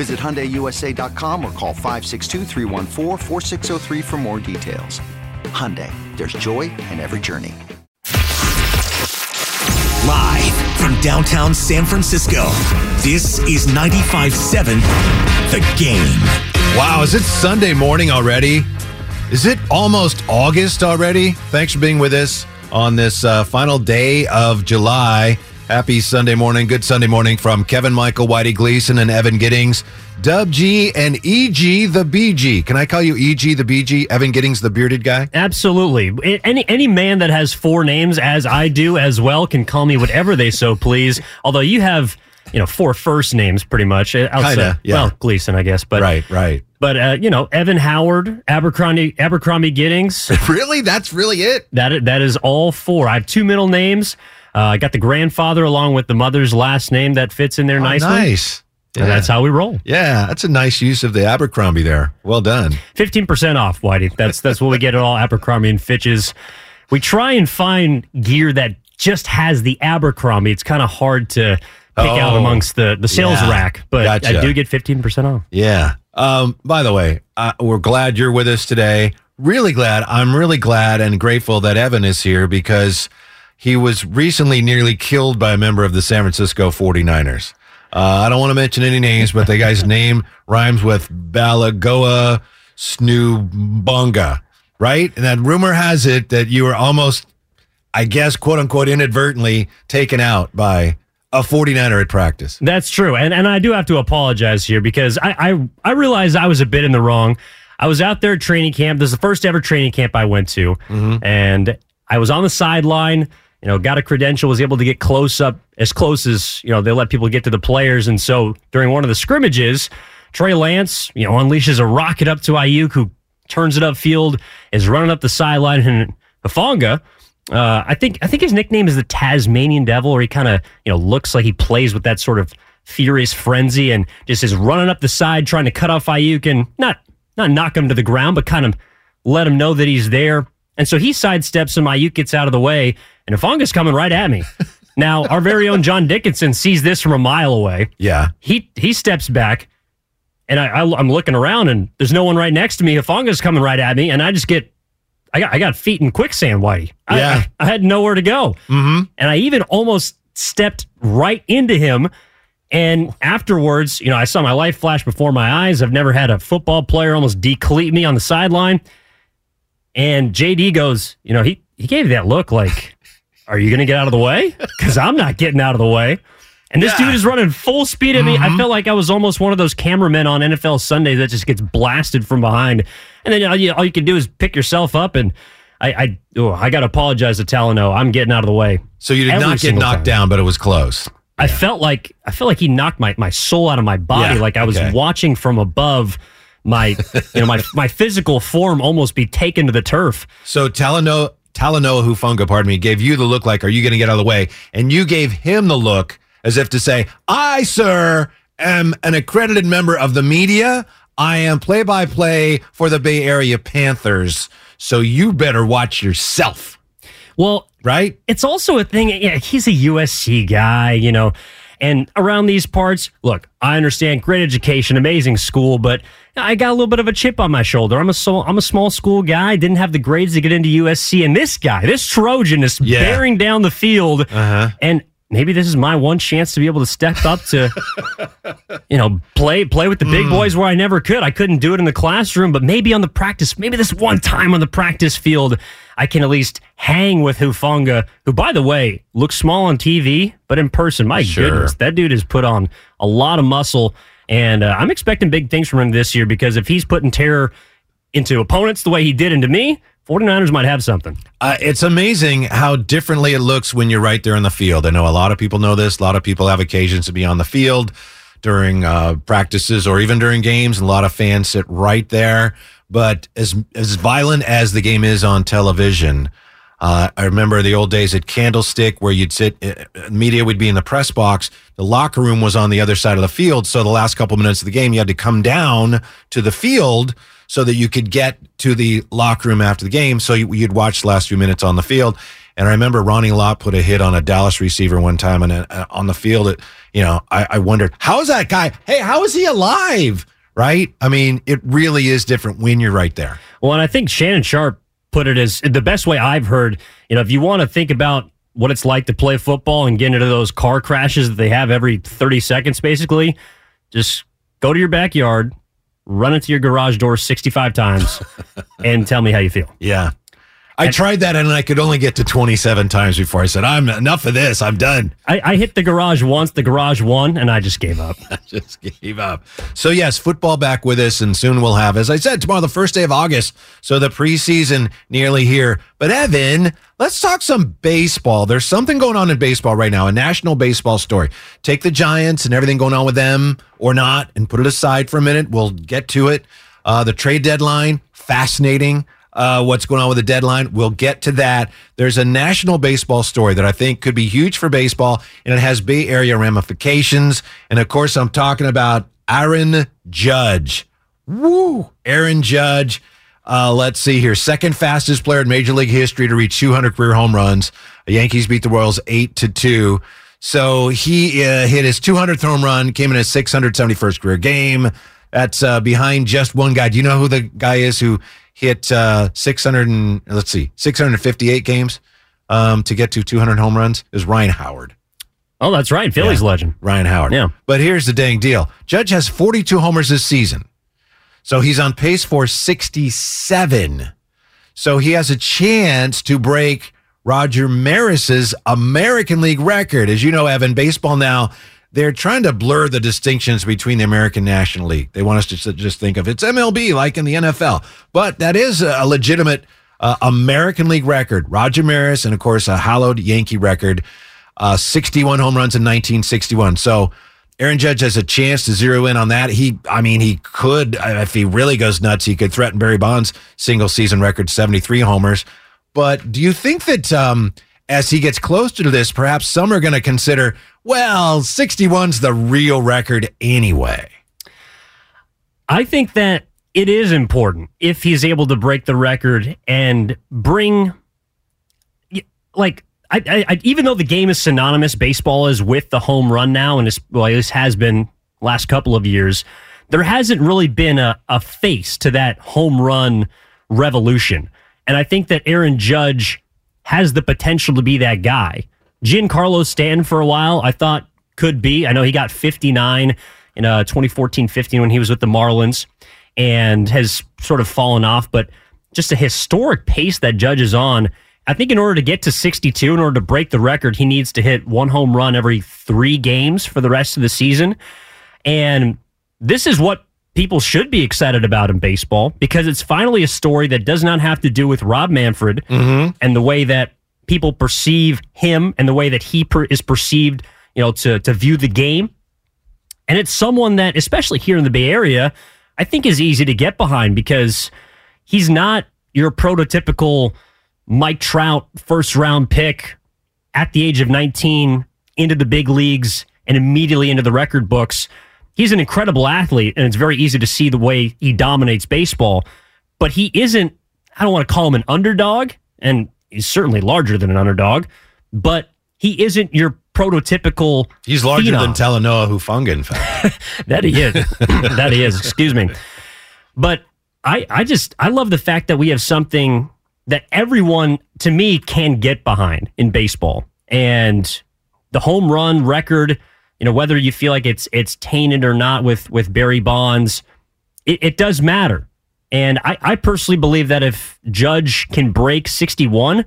Visit HyundaiUSA.com or call 562 for more details. Hyundai, there's joy in every journey. Live from downtown San Francisco, this is 95.7 The Game. Wow, is it Sunday morning already? Is it almost August already? Thanks for being with us on this uh, final day of July. Happy Sunday morning. Good Sunday morning from Kevin Michael, Whitey Gleason, and Evan Giddings. Dub G and EG the BG. Can I call you EG the BG? Evan Giddings, the bearded guy? Absolutely. Any any man that has four names, as I do as well, can call me whatever they so please. Although you have, you know, four first names pretty much. Outside, Kinda, yeah. Well, Gleason, I guess. But Right, right. But uh, you know, Evan Howard, Abercrombie, Abercrombie Giddings. really? That's really it? That that is all four. I have two middle names. Uh, I got the grandfather along with the mother's last name that fits in there Oh, nicely. nice. And that's how we roll. Yeah, that's a nice use of the Abercrombie there. Well done. Fifteen percent off, Whitey. That's that's what we get at all Abercrombie and Fitches. We try and find gear that just has the Abercrombie. It's kind of hard to pick out Oh, amongst the the sales yeah. rack, but I do get fifteen percent off. Yeah. Um, by the way, uh, we're glad you're with us today. Really glad. I'm really glad and grateful that Evan is here because he was recently nearly killed by a member of the San Francisco 49ers. Uh, I don't want to mention any names, but the guy's name rhymes with Balagoa Snoobunga, right? And that rumor has it that you were almost, I guess, quote unquote, inadvertently taken out by a 49er at practice. That's true, and and I do have to apologize here because I I, I realized I was a bit in the wrong. I was out there at training camp. This is the first ever training camp I went to, and I was on the sideline. You know, got a credential, was able to get close up as close as you know they let people get to the players. And so during one of the scrimmages, Trey Lance, you know, unleashes a rocket up to Aiyuk, who turns it upfield, is running up the sideline, and Hufanga. Uh, I think I think his nickname is the Tasmanian Devil, or he kind of you know looks like he plays with that sort of furious frenzy and just is running up the side trying to cut off Aiyuk and not not knock him to the ground, but kind of let him know that he's there. And so he sidesteps him. Aiyuk gets out of the way, and Hufanga's coming right at me. now our very own John Dickinson sees this from a mile away. Yeah. He he steps back, and I, I I'm looking around, and there's no one right next to me. Hufanga's coming right at me, and I just get I got I got feet in quicksand, Whitey. I, Yeah. I, I had nowhere to go, Mm-hmm. and I even almost stepped right into him. And afterwards, you know, I saw my life flash before my eyes. I've never had a football player almost decleat me on the sideline. And JD goes, you know, he he gave that look like, "Are you going to get out of the way?" Because I'm not getting out of the way. And this Yeah. dude is running full speed at me. I mm-hmm. felt like I was almost one of those cameramen on NFL Sunday that just gets blasted from behind. And then all you, all you can do is pick yourself up. And I I, oh, I got to apologize to Talano. I'm getting out of the way. So you did Every not get knocked time. down, but it was close. I felt like I felt like he knocked my, my soul out of my body. Yeah, like I was okay. watching from above my you know my my physical form almost be taken to the turf. So Talanoa, Talanoa Hufanga, pardon me, gave you the look like, are you going to get out of the way? And you gave him the look as if to say, I, sir, am an accredited member of the media. I am play by play for the Bay Area Panthers. So you better watch yourself, Well, right? it's also a thing. Yeah, he's a USC guy, you know, and around these parts, look, I understand great education, amazing school, but I got a little bit of a chip on my shoulder. I'm a so I'm a small school guy, didn't have the grades to get into USC, and this guy, this Trojan, is Yeah. bearing down the field, Uh-huh. and maybe this is my one chance to be able to step up to, you know, play play with the big Hmm. boys where I never could. I couldn't do it in the classroom, but maybe on the practice, maybe this one time on the practice field, I can at least hang with Hufanga, who, by the way, looks small on TV, but in person, my Sure. goodness, that dude has put on a lot of muscle. And uh, I'm expecting big things from him this year because if he's putting terror into opponents the way he did into me, 49ers might have something. Uh, it's amazing how differently it looks when you're right there in the field. I know a lot of people know this. A lot of people have occasions to be on the field during uh, practices or even during games, a lot of fans sit right there. But as as violent as the game is on television, uh, I remember the old days at Candlestick where you'd sit, uh, media would be in the press box. The locker room was on the other side of the field. So the last couple minutes of the game, you had to come down to the field so that you could get to the locker room after the game. So you, you'd watch the last few minutes on the field. And I remember Ronnie Lott put a hit on a Dallas receiver one time, and uh, on the field, it, you know, I, I wondered how is that guy? Hey, how is he alive? Right? I mean, it really is different when you're right there. Well, and I think Shannon Sharpe put it as the best way I've heard. You know, if you want to think about what it's like to play football and get into those car crashes that they have every 30 seconds, basically, just go to your backyard, run into your garage door 65 times, and tell me how you feel. Yeah. I tried that and I could only get to 27 times before I said, I'm enough of this. I'm done. I, I hit the garage once, the garage won, and I just gave up. I Just gave up. So, yes, football back with us, and soon we'll have, as I said, tomorrow, the first day of August. So, the preseason nearly here. But, Evan, let's talk some baseball. There's something going on in baseball right now, a national baseball story. Take the Giants and everything going on with them or not, and put it aside for a minute. We'll get to it. Uh, the trade deadline, fascinating. Uh, what's going on with the deadline? We'll get to that. There's a national baseball story that I think could be huge for baseball, and it has Bay Area ramifications. And of course, I'm talking about Aaron Judge. Woo! Aaron Judge. Uh, let's see here. Second fastest player in Major League history to reach 200 career home runs. The Yankees beat the Royals 8 to 2. So he uh, hit his 200th home run, came in his 671st career game. That's uh, behind just one guy. Do you know who the guy is who hit uh, 600 and let's see, 658 games um, to get to 200 home runs? Is Ryan Howard. Oh, that's right. Phillies Yeah. legend. Ryan Howard. Yeah. But here's the dang deal. Judge has 42 homers this season. So he's on pace for 67. So he has a chance to break Roger Maris's American League record. As you know, Evan, baseball now, they're trying to blur the distinctions between the American National League. They want us to just think of it's MLB like in the NFL. But that is a legitimate uh, American League record. Roger Maris, and of course, a hallowed Yankee record, uh, 61 home runs in 1961. So Aaron Judge has a chance to zero in on that. He, I mean, he could, uh, if he really goes nuts, he could threaten Barry Bonds' single season record, 73 homers. But do you think that um, as he gets closer to this, perhaps some are going to consider, well, 61's the real record anyway? I think that it is important if he's able to break the record and bring, like, I, I, I even though the game is synonymous, baseball is with the home run now, and it's, well, this has been last couple of years. There hasn't really been a, a face to that home run revolution, and I think that Aaron Judge has the potential to be that guy. Giancarlo Stanton for a while, I thought could be. I know he got 59 in uh, 2014-15 when he was with the Marlins and has sort of fallen off, but just a historic pace that Judge is on. I think in order to get to 62, in order to break the record, he needs to hit one home run every three games for the rest of the season. And this is what people should be excited about in baseball because it's finally a story that does not have to do with Rob Manfred mm-hmm. and the way that people perceive him and the way that he per- is perceived, you know, to to view the game. And it's someone that, especially here in the Bay Area, I think is easy to get behind because he's not your prototypical Mike Trout first round pick at the age of 19 into the big leagues and immediately into the record books. He's an incredible athlete, and it's very easy to see the way he dominates baseball. But he isn't, I don't want to call him an underdog, and he's certainly larger than an underdog, but he isn't your prototypical. He's larger phenom. than Talanoa Hufanga, in fact. That he is. that he is. Excuse me. But I, I just, I love the fact that we have something that everyone, to me, can get behind in baseball. And the home run record, you know, whether you feel like it's it's tainted or not with with Barry Bonds, it, it does matter. And I, I personally believe that if Judge can break 61,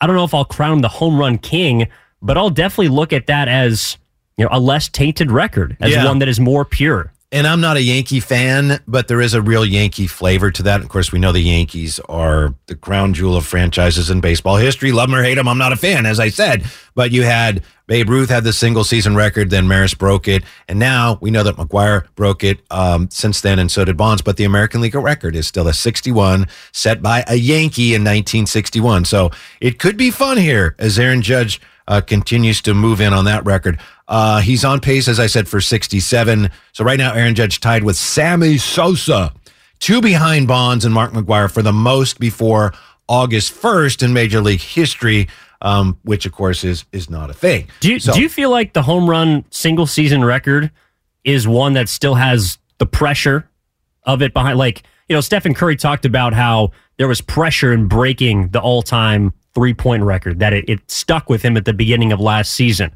I don't know if I'll crown him the home run king, but I'll definitely look at that as you know a less tainted record, as Yeah. one that is more pure. And I'm not a Yankee fan, but there is a real Yankee flavor to that. Of course, we know the Yankees are the crown jewel of franchises in baseball history. Love them or hate them, I'm not a fan, as I said. But you had Babe Ruth had the single season record, then Maris broke it, and now we know that McGwire broke it um, since then, and so did Bonds. But the American League record is still a 61 set by a Yankee in 1961. So it could be fun here as Aaron Judge uh, continues to move in on that record. Uh, he's on pace, as I said, for 67. So right now, Aaron Judge tied with Sammy Sosa, two behind Bonds and Mark McGwire for the most before August 1st in Major League history, um, which of course is is not a thing. Do you, So- do you feel like the home run single season record is one that still has the pressure of it behind? Like, you know, Stephen Curry talked about how there was pressure in breaking the all time three point record, that it, it stuck with him at the beginning of last season.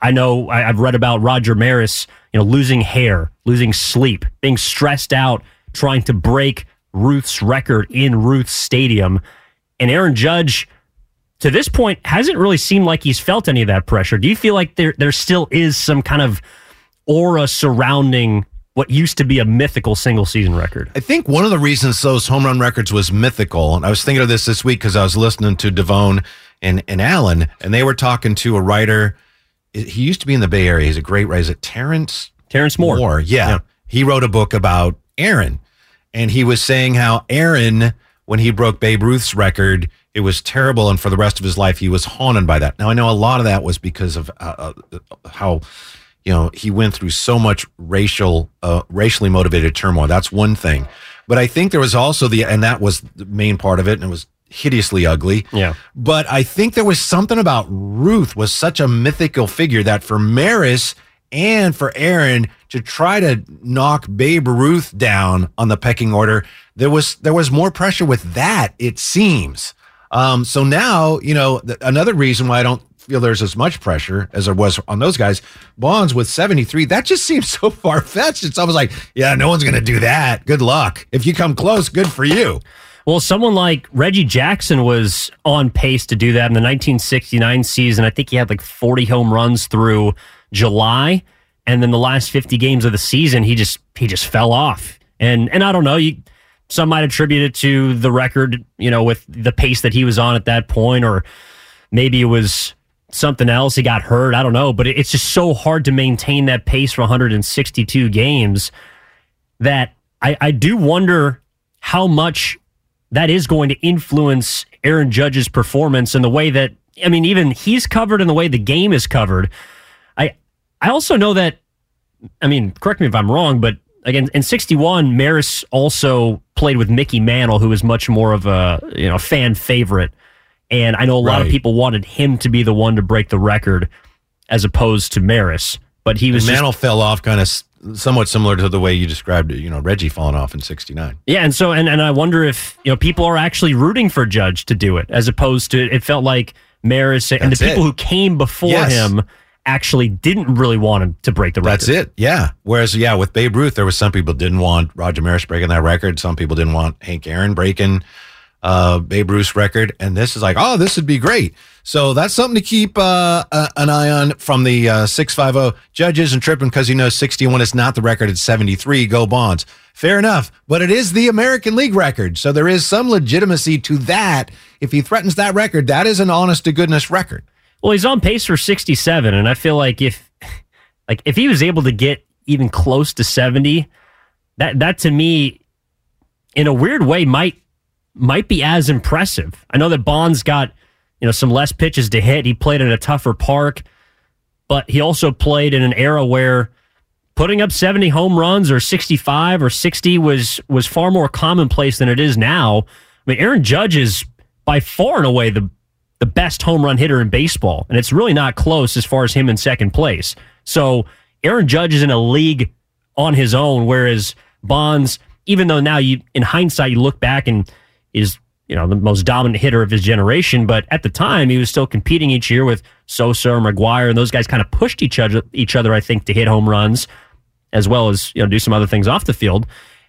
I know I, I've read about Roger Maris, you know, losing hair, losing sleep, being stressed out, trying to break Ruth's record in Ruth's Stadium. And Aaron Judge, to this point, hasn't really seemed like he's felt any of that pressure. Do you feel like there there still is some kind of aura surrounding what used to be a mythical single season record? I think one of the reasons those home run records was mythical, and I was thinking of this this week because I was listening to Devone and, and Allen, and they were talking to a writer. He used to be in the Bay Area. He's a great writer. Is it Terrence Terrence Moore. Moore? Yeah. Yeah. He wrote a book about Aaron, and he was saying how Aaron, when he broke Babe Ruth's record, it was terrible, and for the rest of his life, he was haunted by that. Now, I know a lot of that was because of uh, uh, how you know he went through so much racial uh, racially motivated turmoil that's one thing but i think there was also the and that was the main part of it and it was hideously ugly Yeah. but i think there was something about ruth was such a mythical figure that for maris and for aaron to try to knock babe ruth down on the pecking order there was there was more pressure with that it seems um, so now, you know, th- another reason why I don't feel there's as much pressure as there was on those guys, Bonds with 73, that just seems so far fetched. It's almost like, yeah, no one's going to do that. Good luck. If you come close, good for you. Well, someone like Reggie Jackson was on pace to do that in the 1969 season. I think he had like 40 home runs through July, and then the last 50 games of the season, he just he just fell off. And and I don't know, you some might attribute it to the record, you know, with the pace that he was on at that point, or maybe it was something else. He got hurt. I don't know, but it- it's just so hard to maintain that pace for 162 games that I, I do wonder how much that is going to influence Aaron Judge's performance and the way that I mean, even he's covered in the way the game is covered. I I also know that I mean, correct me if I'm wrong, but again, in '61, Maris also played with Mickey Mantle, who was much more of a you know fan favorite, and I know a lot of people wanted him to be the one to break the record as opposed to Maris, but he was just Mantle fell off kind of somewhat similar to the way you described it, you know, Reggie falling off in 69. Yeah, and so and, and I wonder if you know people are actually rooting for Judge to do it, as opposed to it felt like Maris and That's the people it. who came before Yes. him actually didn't really want him to break the record. That's it. Yeah. Whereas, yeah, with Babe Ruth, there was some people didn't want Roger Maris breaking that record. Some people didn't want Hank Aaron breaking uh, Babe Ruth record. And this is like, oh, this would be great. So that's something to keep uh, an eye on from the uh, 650. Judge isn't tripping because he knows 61 is not the record. It's 73. Go Bonds. Fair enough. But it is the American League record. So there is some legitimacy to that. If he threatens that record, that is an honest to goodness record. Well, he's on pace for 67, and I feel like if like if he was able to get even close to 70, that that to me, in a weird way, might might be as impressive. I know that Bonds got you know some less pitches to hit. He played in a tougher park, but he also played in an era where putting up 70 home runs or 65 or 60 was was far more commonplace than it is now. I mean, Aaron Judge is by far and away the the best home run hitter in baseball, and it's really not close as far as him in second place. So Aaron Judge is in a league on his own, whereas Bonds, even though now you in hindsight you look back and his you know, the most dominant hitter of his generation. But at the time, he was still competing each year with Sosa or McGwire, and those guys kind of pushed each other, each other, I think, to hit home runs as well as you know do some other things off the field.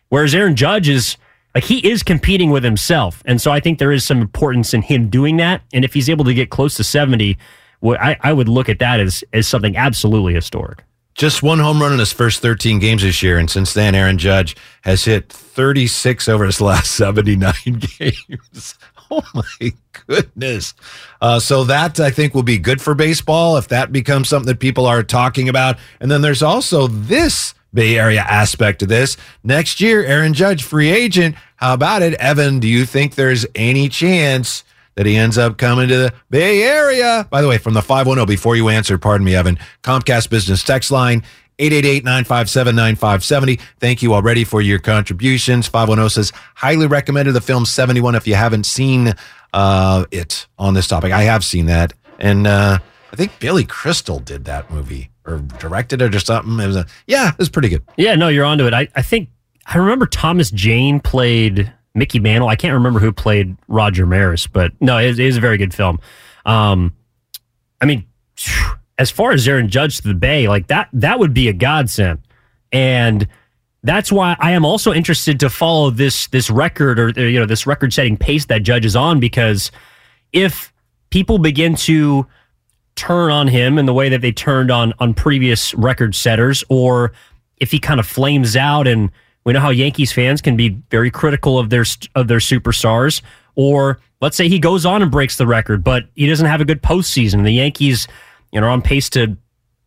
Whereas Aaron Judge is like he is competing with himself, and so I think there is some importance in him doing that. And if he's able to get close to seventy, I, I would look at that as as something absolutely historic. Just one home run in his first 13 games this year. And since then, Aaron Judge has hit 36 over his last 79 games. Oh my goodness. Uh, so that I think will be good for baseball if that becomes something that people are talking about. And then there's also this Bay Area aspect of this. Next year, Aaron Judge, free agent. How about it? Evan, do you think there's any chance that he ends up coming to the Bay Area. By the way, from the 510, before you answer, pardon me, Evan, Comcast Business Text Line, 888-957-9570. Thank you already for your contributions. 510 says, highly recommended the film 71 if you haven't seen uh, it on this topic. I have seen that. And uh, I think Billy Crystal did that movie or directed it or something. It was a, yeah, it was pretty good. Yeah, no, you're onto it. I, I think, I remember Thomas Jane played Mickey Mantle. I can't remember who played Roger Maris, but no, it, it is a very good film. Um, I mean, as far as Aaron Judge to the Bay, like that, that would be a godsend, and that's why I am also interested to follow this this record or you know this record setting pace that Judge is on because if people begin to turn on him in the way that they turned on on previous record setters, or if he kind of flames out and we know how Yankees fans can be very critical of their of their superstars. Or let's say he goes on and breaks the record, but he doesn't have a good postseason. The Yankees, you know, are on pace to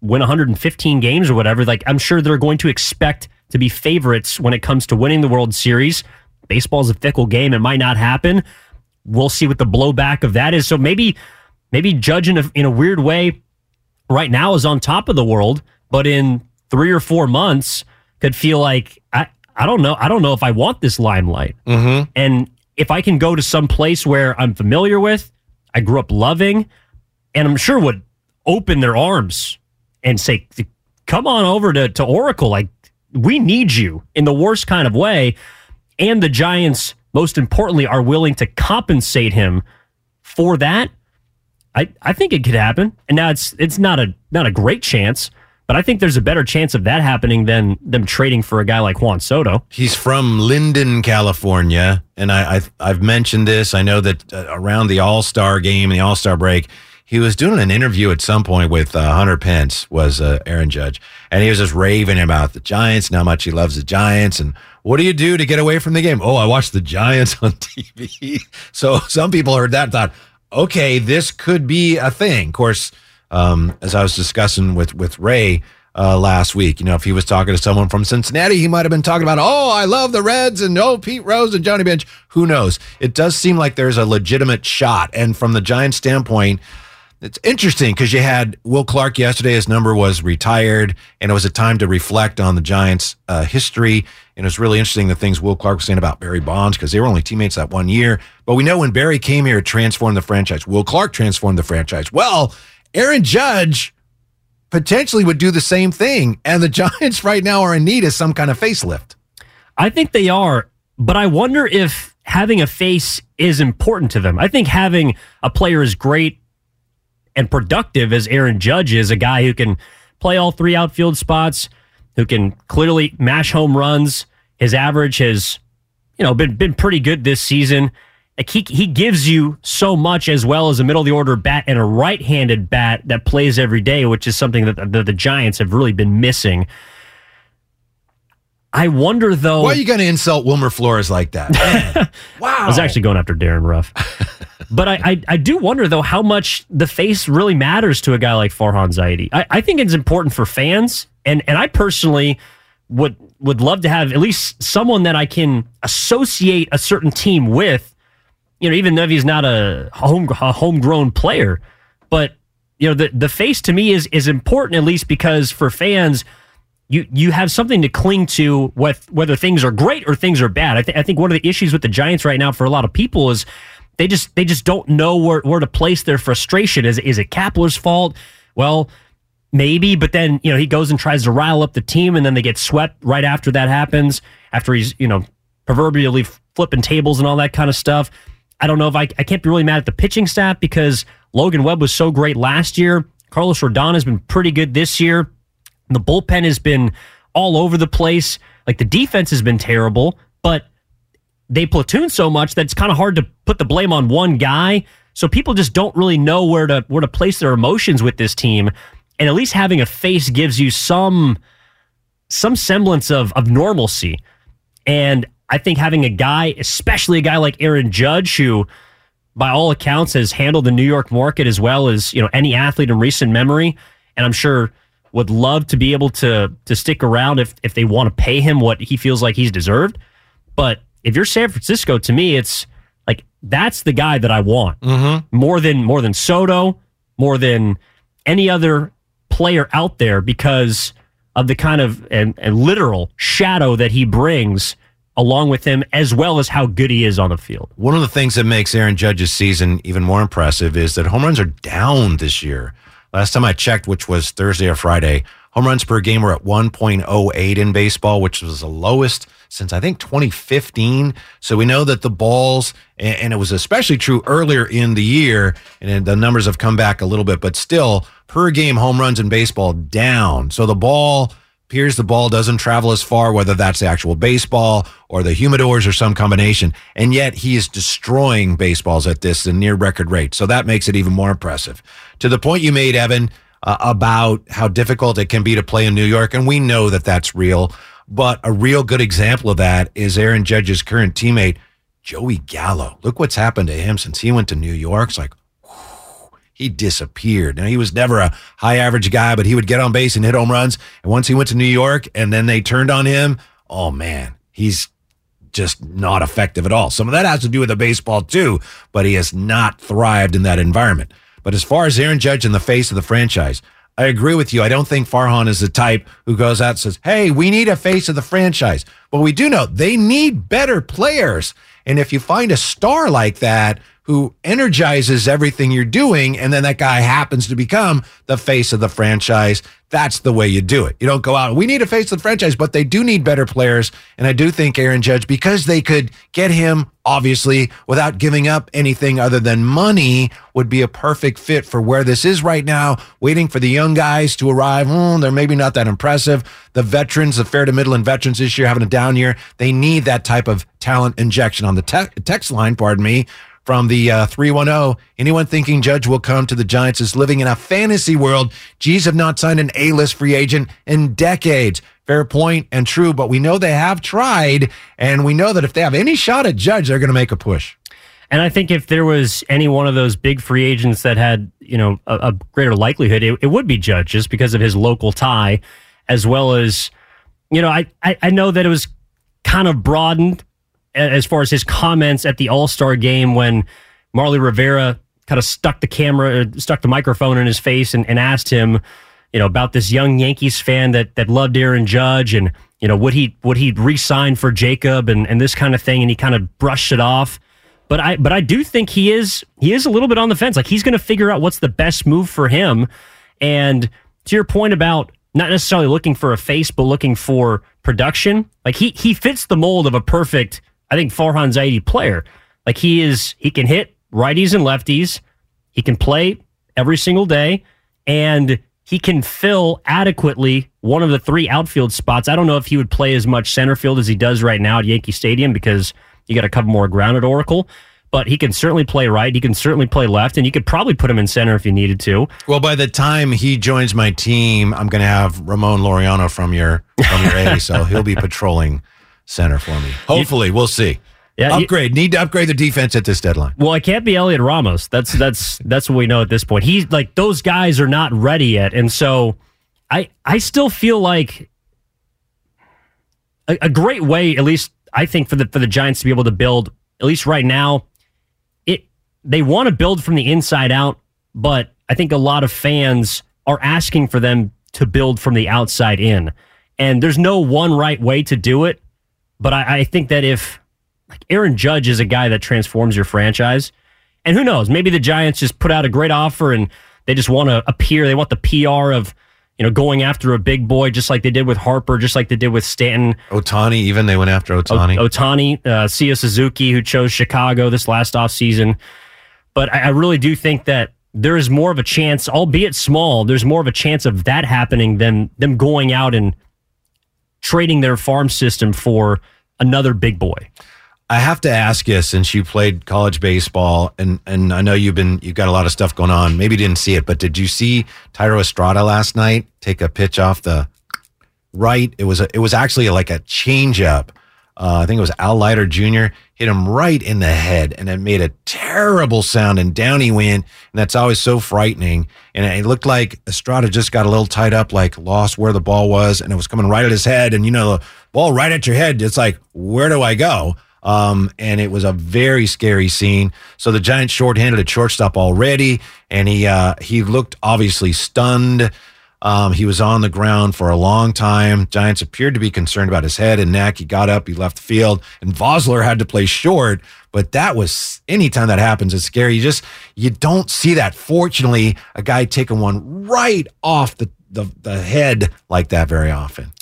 win 115 games or whatever. Like I'm sure they're going to expect to be favorites when it comes to winning the World Series. Baseball is a fickle game; it might not happen. We'll see what the blowback of that is. So maybe, maybe Judge in a, in a weird way, right now is on top of the world, but in three or four months could feel like I, I don't know. I don't know if I want this limelight. Mm-hmm. And if I can go to some place where I'm familiar with, I grew up loving, and I'm sure would open their arms and say, "Come on over to to Oracle. Like we need you in the worst kind of way." And the Giants, most importantly, are willing to compensate him for that. I, I think it could happen. And now it's it's not a not a great chance, but I think there's a better chance of that happening than them trading for a guy like Juan Soto. He's from Linden, California, and I, I've, I've mentioned this. I know that uh, around the All Star game and the All Star break, he was doing an interview at some point with uh, Hunter Pence, was uh, Aaron Judge, and he was just raving about the Giants and how much he loves the Giants and what do you do to get away from the game? Oh, I watch the Giants on TV. So some people heard that and thought, okay, this could be a thing. Of course um, as I was discussing with with Ray uh, last week. You know, if he was talking to someone from Cincinnati, he might have been talking about, oh, I love the Reds and oh, Pete Rose and Johnny Bench. Who knows? It does seem like there's a legitimate shot. And from the Giants' standpoint, it's interesting because you had Will Clark yesterday. His number was retired, and it was a time to reflect on the Giants' uh, history. And it was really interesting the things Will Clark was saying about Barry Bonds because they were only teammates that one year. But we know when Barry came here, it transformed the franchise. Will Clark transformed the franchise. Well, Aaron Judge potentially would do the same thing. And the Giants right now are in need of some kind of facelift. I think they are, but I wonder if having a face is important to them. I think having a player as great and productive as Aaron Judge is, a guy who can play all three outfield spots, who can clearly mash home runs. His average has, you know, been been pretty good this season. Like he he gives you so much as well as a middle of the order bat and a right-handed bat that plays every day, which is something that the, the Giants have really been missing. I wonder though. Why are you going to insult Wilmer Flores like that? wow. I was actually going after Darin Ruf. but I, I, I, do wonder though how much the face really matters to a guy like Farhan Zaidi. I, I think it's important for fans, and and I personally would would love to have at least someone that I can associate a certain team with you know, even though he's not a home a homegrown player, but you know, the the face to me is is important at least because for fans, you you have something to cling to with whether things are great or things are bad. I, th- I think one of the issues with the Giants right now for a lot of people is they just they just don't know where, where to place their frustration. Is is it Kapler's fault? Well, maybe, but then you know he goes and tries to rile up the team, and then they get swept right after that happens. After he's you know proverbially flipping tables and all that kind of stuff. I don't know if I, I can't be really mad at the pitching staff because Logan Webb was so great last year. Carlos Rodon has been pretty good this year. The bullpen has been all over the place. Like the defense has been terrible, but they platoon so much that it's kind of hard to put the blame on one guy. So people just don't really know where to where to place their emotions with this team. And at least having a face gives you some some semblance of of normalcy. And I think having a guy, especially a guy like Aaron Judge, who by all accounts has handled the New York market as well as you know any athlete in recent memory, and I'm sure would love to be able to to stick around if if they want to pay him what he feels like he's deserved. But if you're San Francisco, to me, it's like that's the guy that I want Mm-hmm. more than more than Soto, more than any other player out there because of the kind of and, and literal shadow that he brings along with him, as well as how good he is on the field. One of the things that makes Aaron Judge's season even more impressive is that home runs are down this year. Last time I checked, which was Thursday or Friday, home runs per game were at 1.08 in baseball, which was the lowest since I think 2015. So we know that the balls, and it was especially true earlier in the year, and the numbers have come back a little bit, but still per game home runs in baseball down. So the ball appears the ball doesn't travel as far, whether that's the actual baseball or the humidors or some combination. And yet he is destroying baseballs at this near record rate. So that makes it even more impressive. To the point you made, Evan, uh, about how difficult it can be to play in New York. And we know that that's real. But a real good example of that is Aaron Judge's current teammate, Joey Gallo. Look what's happened to him since he went to New York. It's like, he disappeared. Now he was never a high average guy, but he would get on base and hit home runs. And once he went to New York and then they turned on him, oh man, he's just not effective at all. Some of that has to do with the baseball too, but he has not thrived in that environment. But as far as Aaron Judge in the face of the franchise, I agree with you. I don't think Farhan is the type who goes out and says, Hey, we need a face of the franchise. But we do know they need better players. And if you find a star like that who energizes everything you're doing, and then that guy happens to become the face of the franchise, that's the way you do it. You don't go out, we need a face of the franchise, but they do need better players. And I do think Aaron Judge, because they could get him, obviously, without giving up anything other than money, would be a perfect fit for where this is right now, waiting for the young guys to arrive. Hmm, they're maybe not that impressive. The veterans, the fair to middle and veterans this year having a down year, they need that type of talent injection on the te- text line, pardon me, from the uh, 310. Anyone thinking Judge will come to the Giants is living in a fantasy world. G's have not signed an A list free agent in decades. Fair point and true, but we know they have tried, and we know that if they have any shot at Judge, they're going to make a push. And I think if there was any one of those big free agents that had, you know, a, a greater likelihood, it, it would be Judge just because of his local tie, as well as, you know, I, I, I know that it was kind of broadened as far as his comments at the All Star game when Marly Rivera kind of stuck the camera, uh, stuck the microphone in his face and, and asked him, you know, about this young Yankees fan that that loved Aaron Judge and you know would he would he re-sign for Jacob and and this kind of thing, and he kind of brushed it off. But I but I do think he is he is a little bit on the fence. Like he's going to figure out what's the best move for him. And to your point about not necessarily looking for a face, but looking for production, like he he fits the mold of a perfect, I think Farhan Zaidi player. Like he is he can hit righties and lefties. He can play every single day, and he can fill adequately one of the three outfield spots. I don't know if he would play as much center field as he does right now at Yankee Stadium because you got to cover more ground at Oracle. But he can certainly play right. He can certainly play left, and you could probably put him in center if you needed to. Well, by the time he joins my team, I'm going to have Ramon Laureano from your from your A, so he'll be patrolling center for me. Hopefully, we'll see. Yeah, you- upgrade. Need to upgrade the defense at this deadline. Well, it can't be Heliot Ramos. That's that's that's what we know at this point. He's like those guys are not ready yet, and so I I still feel like a, a great way, at least I think for the for the Giants to be able to build at least right now. It they want to build from the inside out, but I think a lot of fans are asking for them to build from the outside in, and there's no one right way to do it. But I, I think that if like Aaron Judge is a guy that transforms your franchise. And who knows? Maybe the Giants just put out a great offer and they just want to appear. They want the PR of, you know, going after a big boy just like they did with Harper, just like they did with Stanton. Ohtani, even they went after Ohtani. O- Ohtani, uh, Seiya Suzuki, who chose Chicago this last offseason. But I, I really do think that there is more of a chance, albeit small, there's more of a chance of that happening than them going out and trading their farm system for another big boy. I have to ask you, since you played college baseball, and and I know you've been you've got a lot of stuff going on. Maybe you didn't see it, but did you see Thairo Estrada last night take a pitch off the right? It was a, it was actually like a changeup. Uh, I think it was Al Leiter Jr. hit him right in the head, and it made a terrible sound. And down he went, and that's always so frightening. And it looked like Estrada just got a little tied up, like lost where the ball was, and it was coming right at his head. And you know, the ball right at your head. It's like, where do I go? Um, and it was a very scary scene. So the Giants shorthanded at shortstop already, and he uh, he looked obviously stunned. Um, he was on the ground for a long time. Giants appeared to be concerned about his head and neck. He got up, he left the field, and Vosler had to play short. But that was anytime that happens, it's scary. You just you don't see that. Fortunately, a guy taking one right off the the, the head like that very often.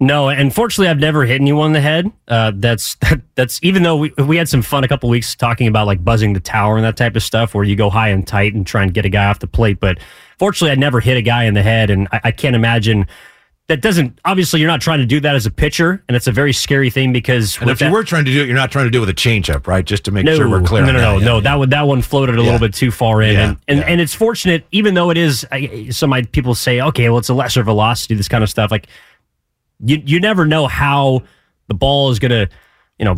No, and fortunately, I've never hit anyone in the head. Uh, that's that, that's even though we we had some fun a couple weeks talking about like buzzing the tower and that type of stuff, where you go high and tight and try and get a guy off the plate. But fortunately, I never hit a guy in the head, and I, I can't imagine that doesn't. Obviously, you're not trying to do that as a pitcher, and it's a very scary thing because if you were trying to do it, you're not trying to do it with a changeup, right? Just to make no, sure we're clear. No, no, that. no, Yeah, no. yeah. That one, that one floated a Yeah. little bit too far in, and and, and it's fortunate, even though it is. I, some people say, okay, well, it's a lesser velocity, this kind of stuff. Like you, you never know how the ball is gonna, you know,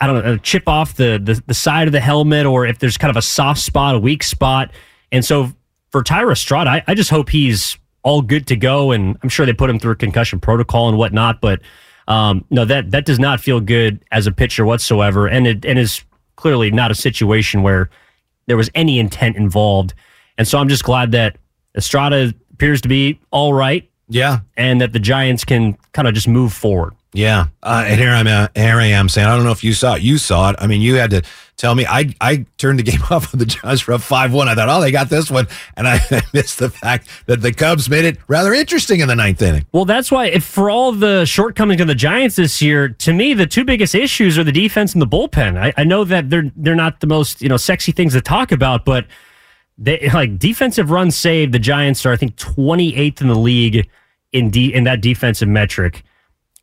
I don't know, chip off the, the the side of the helmet, or if there's kind of a soft spot, a weak spot, and so for Thairo Estrada, I, I just hope he's all good to go, and I'm sure they put him through a concussion protocol and whatnot, but. Um, no, that that does not feel good as a pitcher whatsoever, and it and is clearly not a situation where there was any intent involved. And so I'm just glad that Estrada appears to be all right, Yeah, and that the Giants can kind of just move forward. Yeah, uh, and here I'm uh, here I am saying I don't know if you saw it. You saw it. I mean, you had to tell me. I I turned the game off with the Giants for a five one. I thought, oh, they got this one, and I missed the fact that the Cubs made it rather interesting in the ninth inning. Well, that's why, if for all the shortcomings of the Giants this year, to me, the two biggest issues are the defense and the bullpen. I, I know that they're they're not the most you know sexy things to talk about, but they like defensive runs saved. The Giants are, I think, 28th in the league in de- in that defensive metric.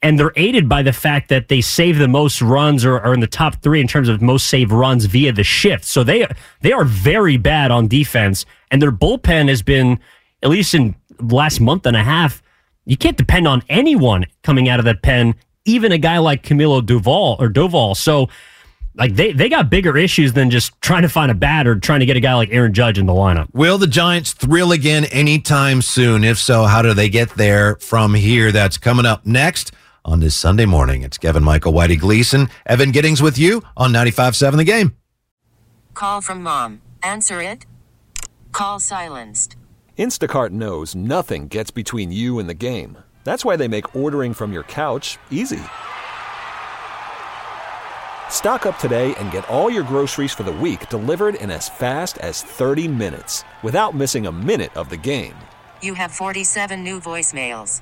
And they're aided by the fact that they save the most runs or are in the top three in terms of most save runs via the shift. So they they are very bad on defense, and their bullpen has been, at least in last month and a half, you can't depend on anyone coming out of that pen, even a guy like Camilo Duval or Doval. So like they, they got bigger issues than just trying to find a bat or trying to get a guy like Aaron Judge in the lineup. Will the Giants thrill again anytime soon? If so, how do they get there from here? That's coming up next on this Sunday morning. It's Kevin Michael Whitey Gleason, Evan Giddings with you on 95.7 The Game. Call from mom. Answer it. Call silenced. Instacart knows nothing gets between you and the game. That's why they make ordering from your couch easy. Stock up today and get all your groceries for the week delivered in as fast as 30 minutes without missing a minute of the game. You have 47 new voicemails.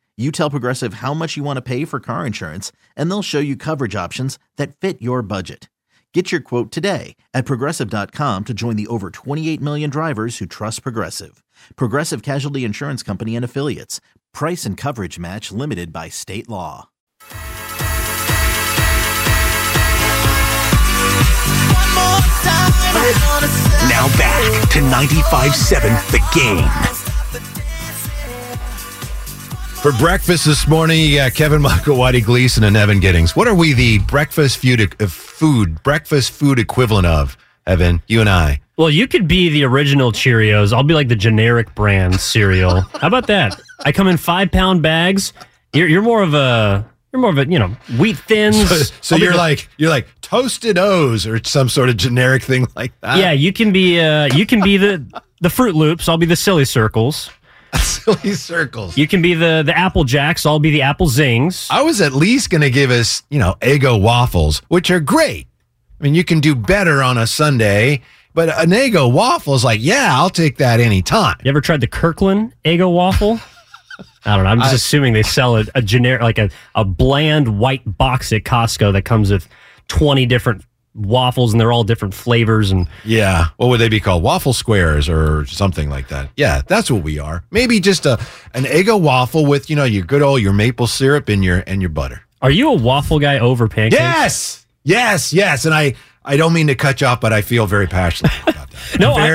You tell Progressive how much you want to pay for car insurance, and they'll show you coverage options that fit your budget. Get your quote today at progressive.com to join the over 28 million drivers who trust Progressive. Progressive Casualty Insurance Company and Affiliates. Price and coverage match limited by state law. Now back to 95.7 The Game. For breakfast this morning, you got Kevin Michael, Whitey Gleason, and Evan Giddings. What are we the breakfast food, uh, food breakfast food equivalent of, Evan? You and I. Well, you could be the original Cheerios. I'll be like the generic brand cereal. How about that? I come in five pound bags. You're, you're more of a you're more of a you know wheat thins. So, so you're the- like you're like toasted O's or some sort of generic thing like that. yeah. You can be uh you can be the the Froot Loops. I'll be the Silly Circles. silly circles. You can be the the Apple Jacks. I'll be the Apple Zings. I was at least going to give us, you know, Eggo waffles, which are great. I mean, you can do better on a Sunday, but an Eggo waffle is like, yeah, I'll take that anytime. You ever tried the Kirkland Eggo waffle? I don't know. I'm just assuming they sell a, a generic, like a, a bland white box at Costco that comes with 20 different waffles and they're all different flavors. And Yeah. What would they be called? Waffle squares or something like that. Yeah, that's what we are. Maybe just a an Eggo waffle with, you know, your good old your maple syrup and your and your butter. are you a waffle guy over pancakes? Yes. Yes, yes. And I I don't mean to cut you off, but I feel very passionate about that. No, I'm I-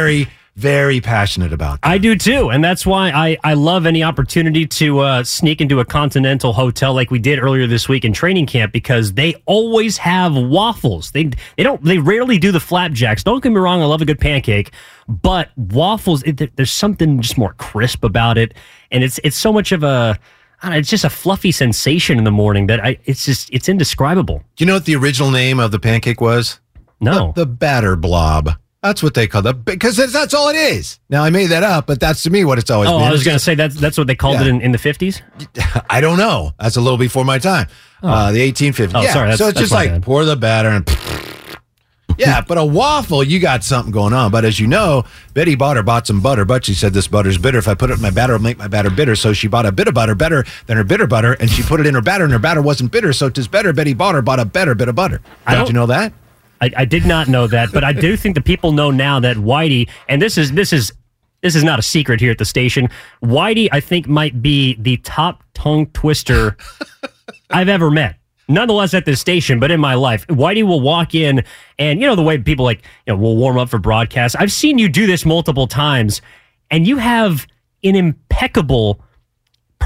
very passionate about that. I do too. And that's why I, I love any opportunity to uh, sneak into a continental hotel like we did earlier this week in training camp because they always have waffles. They they don't they rarely do the flapjacks. Don't get me wrong, I love a good pancake, but waffles it, there's something just more crisp about it and it's it's so much of a know, it's just a fluffy sensation in the morning that I it's just it's indescribable. Do you know what the original name of the pancake was? No. The, the batter blob. That's what they call the because that's, all it is. Now I made that up, but that's to me what it's always been. Oh, been. I was going to say that's that's what they called it in, in the 50s. I don't know. That's a little before my time. Uh, the 1850s. Oh, yeah. sorry, that's- so it's just like bad. pour the batter and. Yeah, but a waffle, you got something going on. But as you know, Betty Botter bought some butter, but she said this butter's bitter. If I put it in my batter, it'll make my batter bitter. So she bought a bit of butter better than her bitter butter, and she put it in her batter, and her batter wasn't bitter. So tis better. Betty Botter bought a better bit of butter. Don't don't- you know that? I, I did not know that, but I do think the people know now that Whitey, and this is this is this is not a secret here at the station. Whitey, I think, might be the top tongue twister I've ever met. Nonetheless, at this station, but in my life, Whitey will walk in, and you know the way people like you know will warm up for broadcast. I've seen you do this multiple times, and you have an impeccable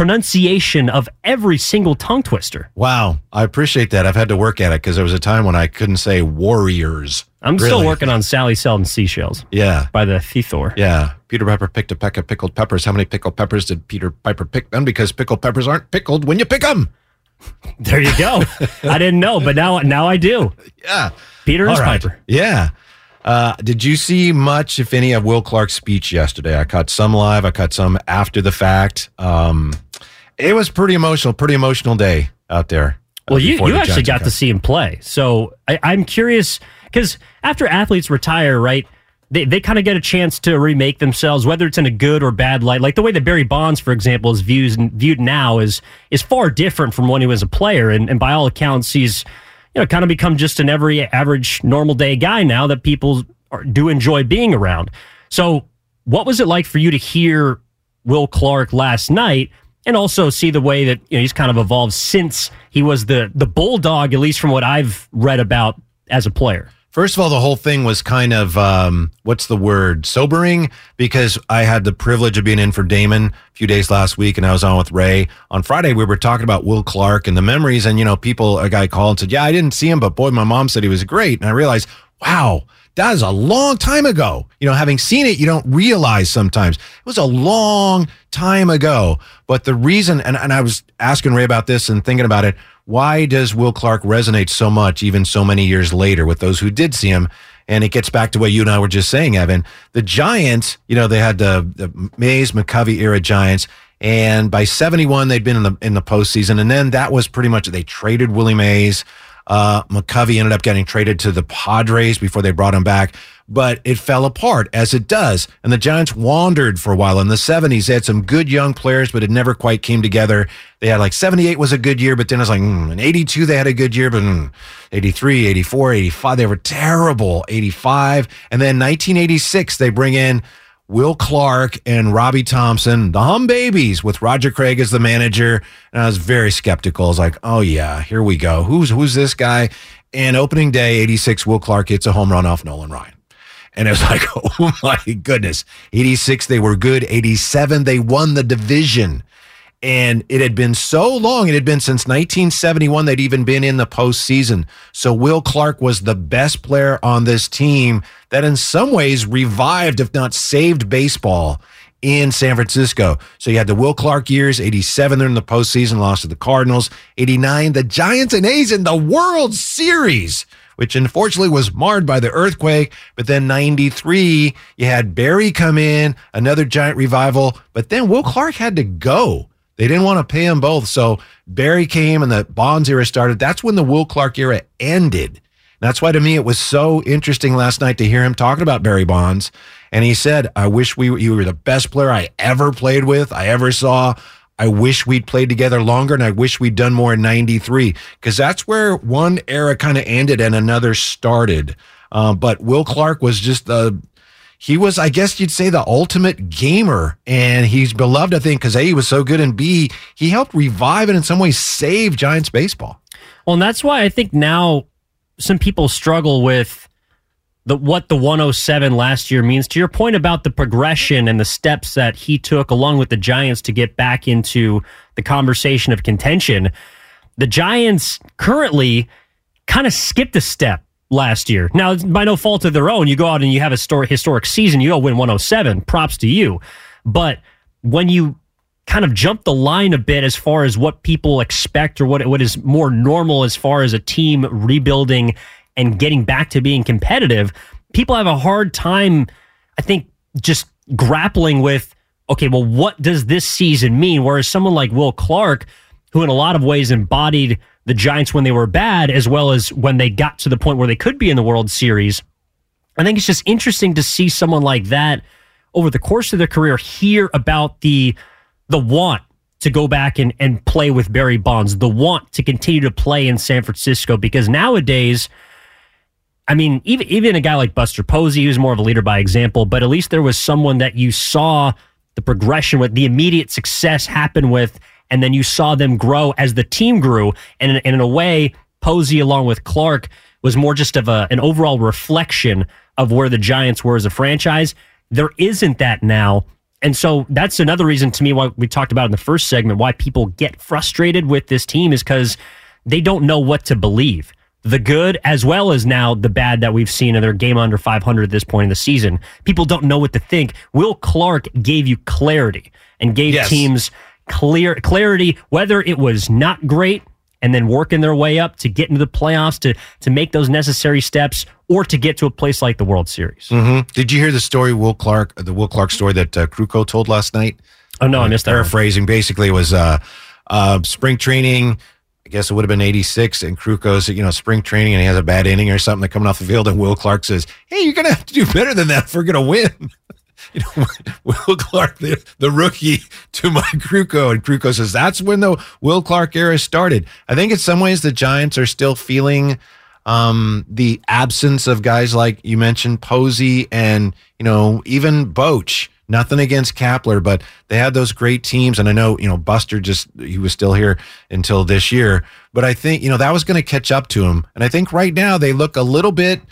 pronunciation of every single tongue twister. Wow, I appreciate that. I've had to work at it because there was a time when I couldn't say warriors. I'm still working on Sally Selden Seashells Yeah, by the Thethor. Yeah. Peter Piper picked a peck of pickled peppers. How many pickled peppers did Peter Piper pick them? Because pickled peppers aren't pickled when you pick them. There you go. I didn't know, but now now I do. Yeah. Peter All is right. Piper. Yeah. Uh, did you see much, if any, of Will Clark's speech yesterday? I caught some live. I caught some after the fact. Um, it was pretty emotional. Pretty emotional day out there. uh, Well, you, you the actually got to see him play. So I, I'm curious because after athletes retire, right, they, they kind of get a chance to remake themselves, whether it's in a good or bad light. Like the way that Barry Bonds, for example, is viewed, viewed now is is far different from when he was a player. And, and by all accounts, he's you know kind of become just an every average normal day guy now that people are, do enjoy being around. So what was it like for you to hear Will Clark last night and also see the way that you know he's kind of evolved since he was the the bulldog, at least from what I've read about as a player. First of all, the whole thing was kind of um, what's the word sobering because I had the privilege of being in for Damon a few days last week, and I was on with Ray on Friday. We were talking about Will Clark and the memories, and you know, people a guy called and said, "Yeah, I didn't see him, but boy, my mom said he was great," and I realized, wow. That is a long time ago. You know, having seen it, you don't realize sometimes it was a long time ago. But the reason, and, and I was asking Ray about this and thinking about it, why does Will Clark resonate so much, even so many years later, with those who did see him? And it gets back to what you and I were just saying, Evan. The Giants, you know, they had the, the Mays McCovey era Giants, and by '71 they'd been in the in the postseason, and then that was pretty much they traded Willie Mays. Uh, McCovey ended up getting traded to the Padres before they brought him back, but it fell apart as it does. And the Giants wandered for a while. In the 70s, they had some good young players, but it never quite came together. They had like 78 was a good year, but then it was like, mm, in 82, they had a good year, but mm, 83, 84, 85, they were terrible. 85. And then 1986, they bring in Will Clark and Robby Thompson, the Humm Babies, with Roger Craig as the manager. And I was very skeptical. I was like, oh yeah, here we go. Who's who's this guy? And opening day, 86, Will Clark hits a home run off Nolan Ryan. And it was like, oh my goodness. 86, they were good. 87, they won the division. And it had been so long. It had been since 1971 they'd even been in the postseason. So Will Clark was the best player on this team that in some ways revived, if not saved baseball in San Francisco. So you had the Will Clark years, 87, they're in the postseason, lost to the Cardinals. 89, the Giants and A's in the World Series, which unfortunately was marred by the earthquake. But then 93, you had Barry come in, another giant revival. But then Will Clark had to go. They didn't want to pay him both. So Barry came and the Bonds era started. That's when the Will Clark era ended. That's why to me it was so interesting last night to hear him talking about Barry Bonds. And he said, I wish we you were the best player I ever played with, I ever saw. I wish we'd played together longer and I wish we'd done more in 93 because that's where one era kind of ended and another started. Uh, but Will Clark was just the he was, I guess you'd say, the ultimate gamer, and he's beloved. I think because a he was so good, and b he helped revive and in some ways save Giants baseball. Well, and that's why I think now some people struggle with the what the 107 last year means. To your point about the progression and the steps that he took along with the Giants to get back into the conversation of contention, the Giants currently kind of skipped a step last year. Now, by no fault of their own, you go out and you have a historic, historic season, you go win 107. Props to you. But when you kind of jump the line a bit as far as what people expect or what what is more normal as far as a team rebuilding and getting back to being competitive, people have a hard time, I think, just grappling with okay, well, what does this season mean? Whereas someone like Will Clark, who in a lot of ways embodied the Giants when they were bad, as well as when they got to the point where they could be in the World Series. I think it's just interesting to see someone like that over the course of their career hear about the the want to go back and, and play with Barry Bonds, the want to continue to play in San Francisco, because nowadays, I mean, even even a guy like Buster Posey, who's more of a leader by example, but at least there was someone that you saw the progression with, the immediate success happen with, and then you saw them grow as the team grew. And, and in a way, Posey, along with Clark, was more just of a, an overall reflection of where the Giants were as a franchise. There isn't that now. And so that's another reason to me why we talked about in the first segment why people get frustrated with this team is because they don't know what to believe. The good as well as now the bad that we've seen in their game under 500 at this point in the season. People don't know what to think. Will Clark gave you clarity and gave yes. teams clear clarity whether it was not great and then working their way up to get into the playoffs to to make those necessary steps or to get to a place like the World Series. Mm-hmm. Did you hear the story Will Clark the Will Clark story that uh, Krukow told last night? Oh no, I missed that. Paraphrasing, one. basically, it was uh, uh, spring training. I guess it would have been 86 and Krukow's, you know, spring training and he has a bad inning or something They're coming off the field and Will Clark says, Hey, you're going to have to do better than that if we're going to win. you know, Will Clark, the, the rookie to Mike Krukow. And Krukow says that's when the Will Clark era started. I think in some ways the Giants are still feeling um, the absence of guys like you mentioned, Posey and, you know, even Boch. Nothing against Kapler, but they had those great teams. And I know, you know, Buster just, he was still here until this year. But I think, you know, that was going to catch up to him. And I think right now they look a little bit –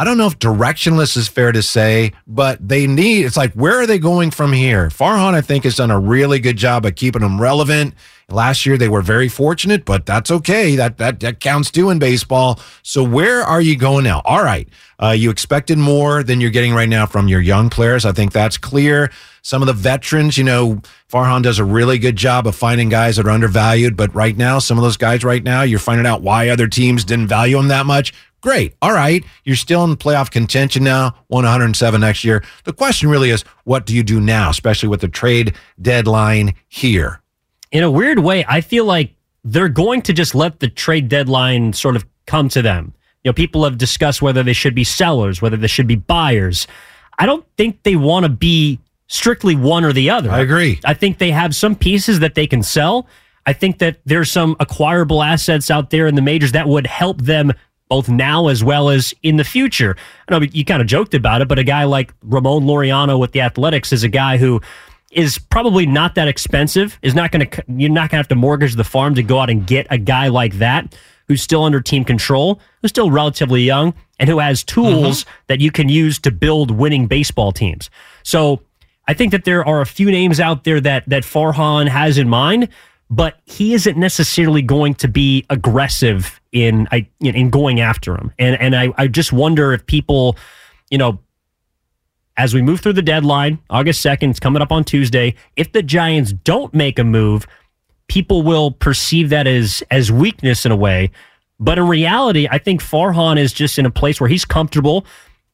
I don't know if directionless is fair to say, but they need, it's like, where are they going from here? Farhan, I think, has done a really good job of keeping them relevant. Last year, they were very fortunate, but that's okay. That, that, that counts too in baseball. So where are you going now? All right. Uh, you expected more than you're getting right now from your young players. I think that's clear. Some of the veterans, you know, Farhan does a really good job of finding guys that are undervalued. But right now, some of those guys right now, you're finding out why other teams didn't value them that much. Great. All right. You're still in playoff contention now, 107 next year. The question really is what do you do now, especially with the trade deadline here? In a weird way, I feel like they're going to just let the trade deadline sort of come to them. You know, people have discussed whether they should be sellers, whether they should be buyers. I don't think they want to be strictly one or the other. I agree. I think they have some pieces that they can sell. I think that there's some acquirable assets out there in the majors that would help them both now as well as in the future. I know you kind of joked about it, but a guy like Ramon Laureano with the Athletics is a guy who is probably not that expensive. Is not going to you're not going to have to mortgage the farm to go out and get a guy like that who's still under team control, who's still relatively young, and who has tools mm-hmm. that you can use to build winning baseball teams. So I think that there are a few names out there that that Farhan has in mind, but he isn't necessarily going to be aggressive in I in, in going after him. And and I, I just wonder if people, you know, as we move through the deadline, August 2nd, it's coming up on Tuesday. If the Giants don't make a move, people will perceive that as as weakness in a way. But in reality, I think Farhan is just in a place where he's comfortable.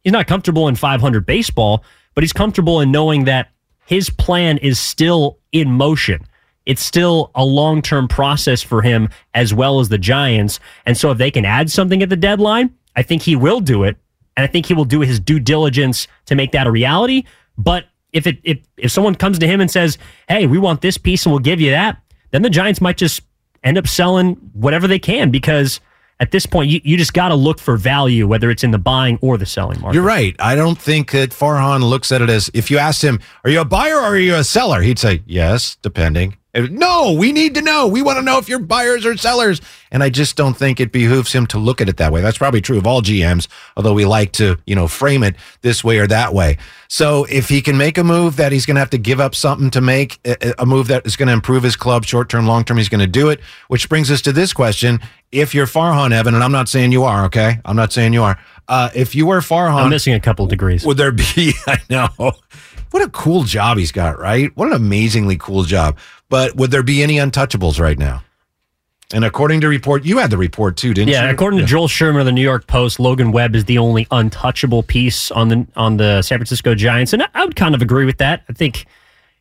He's not comfortable in 500 baseball, but he's comfortable in knowing that his plan is still in motion. It's still a long term process for him as well as the Giants. And so if they can add something at the deadline, I think he will do it. And I think he will do his due diligence to make that a reality. But if it if if someone comes to him and says, "Hey, we want this piece and we'll give you that," then the Giants might just end up selling whatever they can because at this point you, you just got to look for value whether it's in the buying or the selling market. You're right. I don't think that Farhan looks at it as if you asked him, "Are you a buyer or are you a seller?" He'd say, "Yes, depending." No, we need to know. We want to know if you're buyers or sellers. And I just don't think it behooves him to look at it that way. That's probably true of all GMs, although we like to, you know, frame it this way or that way. So if he can make a move that he's going to have to give up something to make a, a move that is going to improve his club short term, long term, he's going to do it. Which brings us to this question: If you're Farhan, Evan, and I'm not saying you are, okay, I'm not saying you are. Uh, if you were Farhan, I'm missing a couple degrees. would there be? I know. What a cool job he's got, right? What an amazingly cool job. But would there be any untouchables right now? And according to report, you had the report too, didn't you? Yeah, according to Joel Sherman of the New York Post, Logan Webb is the only untouchable piece on the on the San Francisco Giants, and I would kind of agree with that. I think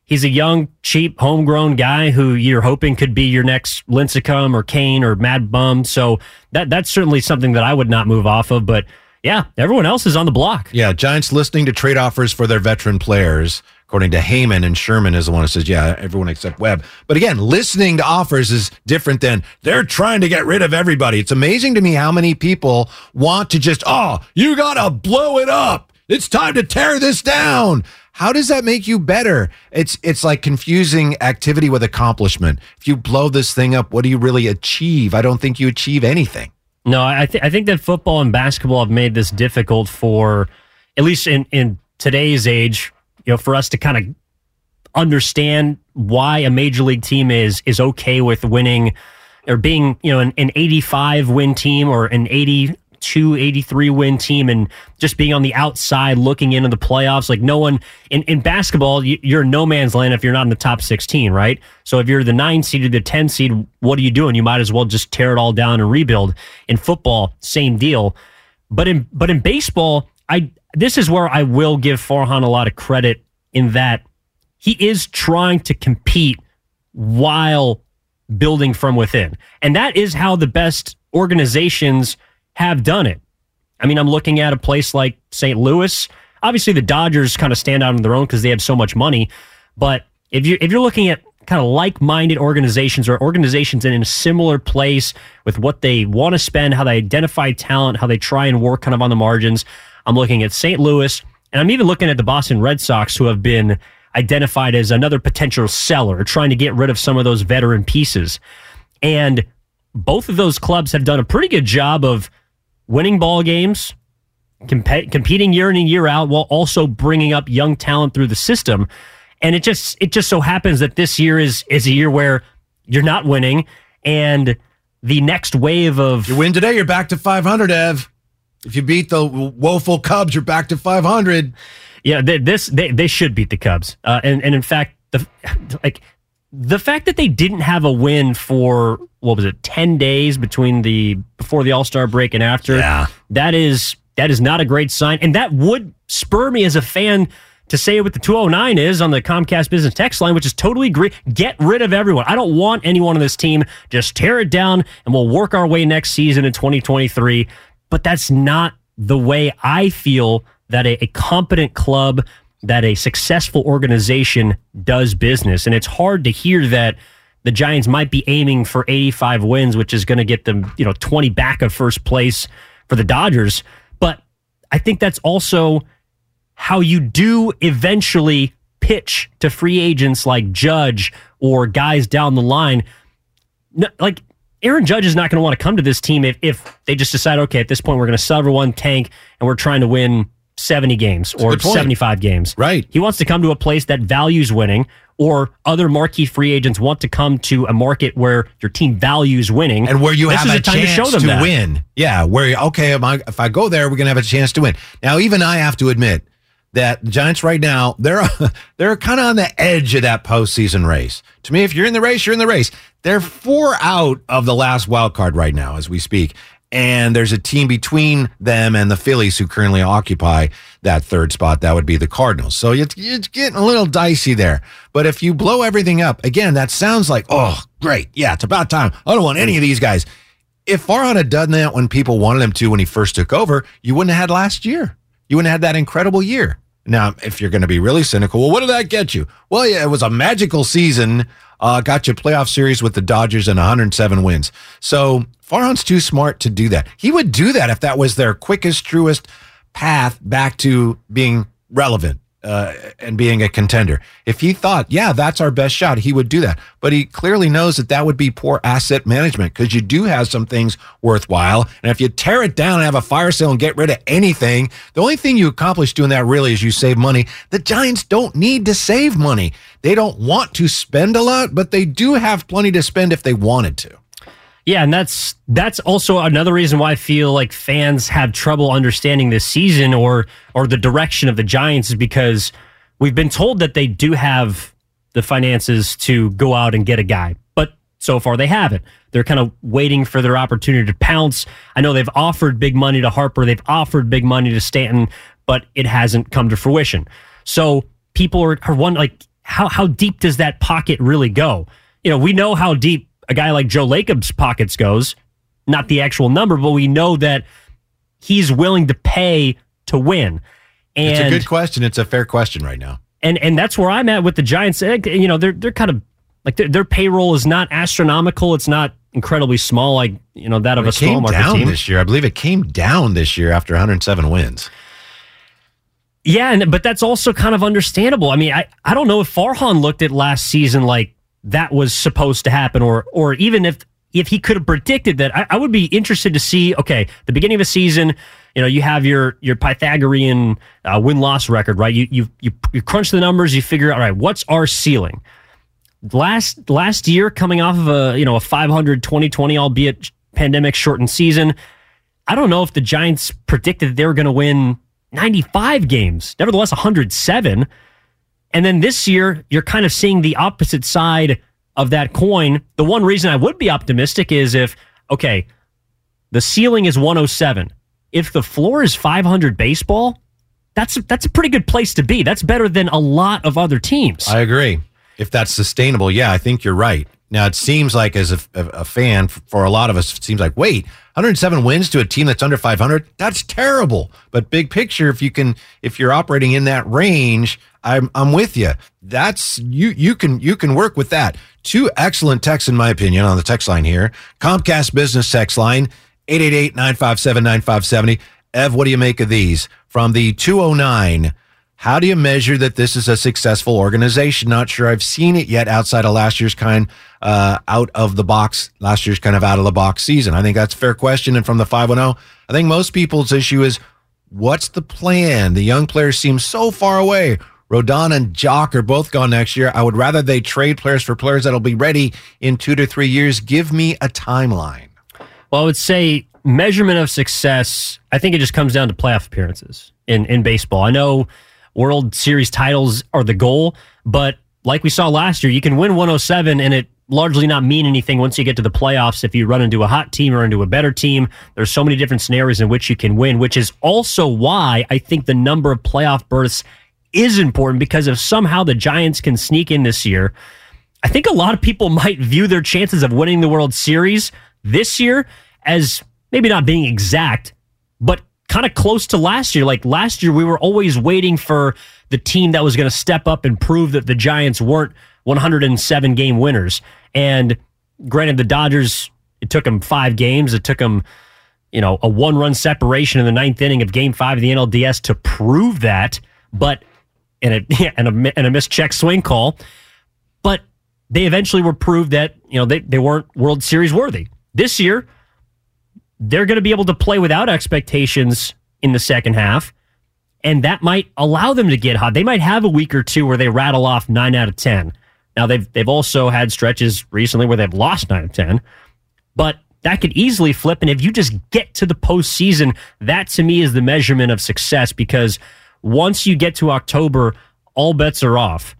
he's a young, cheap, homegrown guy who you're hoping could be your next Lincecum or Cain or Mad Bum. So that that's certainly something that I would not move off of. But yeah, everyone else is on the block. Yeah, Giants listening to trade offers for their veteran players. According to Heyman and Sherman is the one who says, yeah, everyone except Webb. But again, listening to offers is different than they're trying to get rid of everybody. It's amazing to me how many people want to just, oh, you got to blow it up. It's time to tear this down. How does that make you better? It's it's like confusing activity with accomplishment. If you blow this thing up, what do you really achieve? I don't think you achieve anything. No, I, th- I think that football and basketball have made this difficult for, at least in, in today's age, you know, for us to kind of understand why a major league team is is okay with winning or being, you know, an, an 85 win team or an 82, 83 win team and just being on the outside looking into the playoffs. Like no one in, in basketball, you, you're no man's land if you're not in the top 16, right? So if you're the nine seed or the 10 seed, what are you doing? You might as well just tear it all down and rebuild. In football, same deal. But in but in baseball, I this is where I will give Farhan a lot of credit in that he is trying to compete while building from within. And that is how the best organizations have done it. I mean, I'm looking at a place like St. Louis. Obviously, the Dodgers kind of stand out on their own because they have so much money. But if you if you're looking at kind of like-minded organizations or organizations in a similar place with what they want to spend, how they identify talent, how they try and work kind of on the margins, I'm looking at St. Louis, and I'm even looking at the Boston Red Sox, who have been identified as another potential seller, trying to get rid of some of those veteran pieces. And both of those clubs have done a pretty good job of winning ball games, comp- competing year in and year out, while also bringing up young talent through the system. And it just it just so happens that this year is is a year where you're not winning, and the next wave of You win today, you're back to 500, Ev. If you beat the woeful Cubs, you're back to 500. Yeah, they, this they, they should beat the Cubs, uh, and and in fact, the like the fact that they didn't have a win for what was it, ten days between the before the All Star break and after. Yeah. that is that is not a great sign, and that would spur me as a fan to say what the 209 is on the Comcast business text line, which is totally agree. Get rid of everyone. I don't want anyone on this team. Just tear it down and we'll work our way next season in 2023. But that's not the way I feel that a, a competent club, that a successful organization does business. And it's hard to hear that the Giants might be aiming for 85 wins, which is going to get them, you know, 20 back of first place for the Dodgers. But I think that's also how you do eventually pitch to free agents like Judge or guys down the line. No, like Aaron Judge is not going to want to come to this team if, if they just decide, okay, at this point, we're going to sell everyone, tank, and we're trying to win 70 games or 75 games. Right. He wants to come to a place that values winning, or other marquee free agents want to come to a market where your team values winning and where you this have is a, time chance to show them to that. win. Yeah, where okay, I, if I go there, we're gonna have a chance to win. Now, even I have to admit that the Giants right now they're they're kind of on the edge of that postseason race. To me, if you're in the race, you're in the race. They're four out of the last wild card right now as we speak. And there's a team between them and the Phillies who currently occupy that third spot. That would be the Cardinals. So it's, it's getting a little dicey there. But if you blow everything up, again, that sounds like, oh, great. Yeah, it's about time. I don't want any of these guys. If Farhan had done that when people wanted him to when he first took over, you wouldn't have had last year. You wouldn't have had that incredible year. Now, if you're going to be really cynical, well, what did that get you? Well, yeah, it was a magical season. Uh, got you playoff series with the Dodgers and 107 wins. So Farhan's too smart to do that. He would do that if that was their quickest, truest path back to being relevant uh, and being a contender. If he thought, yeah, that's our best shot, he would do that. But he clearly knows that that would be poor asset management because you do have some things worthwhile. And if you tear it down and have a fire sale and get rid of anything, the only thing you accomplish doing that really is you save money. The Giants don't need to save money. They don't want to spend a lot, but they do have plenty to spend if they wanted to. Yeah, and that's that's also another reason why I feel like fans have trouble understanding this season or or the direction of the Giants is because we've been told that they do have the finances to go out and get a guy, but so far they haven't. They're kind of waiting for their opportunity to pounce. I know they've offered big money to Harper, they've offered big money to Stanton, but it hasn't come to fruition. So people are, are wondering like how how deep does that pocket really go? You know, we know how deep a guy like Joe Lacob's pockets goes, not the actual number, but we know that he's willing to pay to win. And it's a good question. It's a fair question right now. And and that's where I'm at with the Giants. Eh, You know, they're they're kind of like their, their payroll is not astronomical. It's not incredibly small, like you know that of It a small came market down team. this year. I believe it came down this year after 107 wins. Yeah, and but that's also kind of understandable. I mean, I, I don't know if Farhan looked at last season like that was supposed to happen, or or even if if he could have predicted that. I, I would be interested to see. Okay, the beginning of a season, you know, you have your your Pythagorean uh, win loss record, right? You you you you crunch the numbers, you figure out, all right, what's our ceiling? Last last year, coming off of a you know a 500 2020, albeit pandemic shortened season, I don't know if the Giants predicted they were going to win 95 games. Nevertheless, 107. And then this year, you're kind of seeing the opposite side of that coin. The one reason I would be optimistic is if, okay, the ceiling is 107. If the floor is 500 baseball, that's that's a pretty good place to be. That's better than a lot of other teams. I agree. If that's sustainable, yeah, I think you're right. Now it seems like as a, a, fan, for a lot of us, it seems like wait, 107 wins to a team that's under 500. That's terrible. But big picture, if you can, if you're operating in that range, I'm I'm with you. That's you you can you can work with that. Two excellent texts in my opinion on the text line here. Comcast Business text line 888-957-9570. Ev, what do you make of these? From the 209 how do you measure that this is a successful organization? Not sure I've seen it yet outside of last year's kind uh, out of the box, last year's kind of out of the box season. I think that's a fair question. And from the 510, I think most people's issue is what's the plan? The young players seem so far away. Rodon and Joc are both gone next year. I would rather they trade players for players that'll be ready in two to three years. Give me a timeline. Well, I would say measurement of success, I think it just comes down to playoff appearances in, in baseball. I know World Series titles are the goal, but like we saw last year, you can win 107 and it largely not mean anything once you get to the playoffs if you run into a hot team or into a better team. There's so many different scenarios in which you can win, which is also why I think the number of playoff berths is important because if somehow the Giants can sneak in this year, I think a lot of people might view their chances of winning the World Series this year as maybe not being exact, but kind of close to last year. Like last year, we were always waiting for the team that was going to step up and prove that the Giants weren't 107 game winners. And granted, the Dodgers, it took them five games. It took them, you know, a one run separation in the ninth inning of game five of the NLDS to prove that. But, and a, and a, and a missed check swing call. But they eventually were proved that, you know, they, they weren't World Series worthy. This year, they're going to be able to play without expectations in the second half. And that might allow them to get hot. They might have a week or two where they rattle off nine out of 10. Now, they've, they've also had stretches recently where they've lost nine of 10, but that could easily flip. And if you just get to the postseason, that to me is the measurement of success because once you get to October, all bets are off.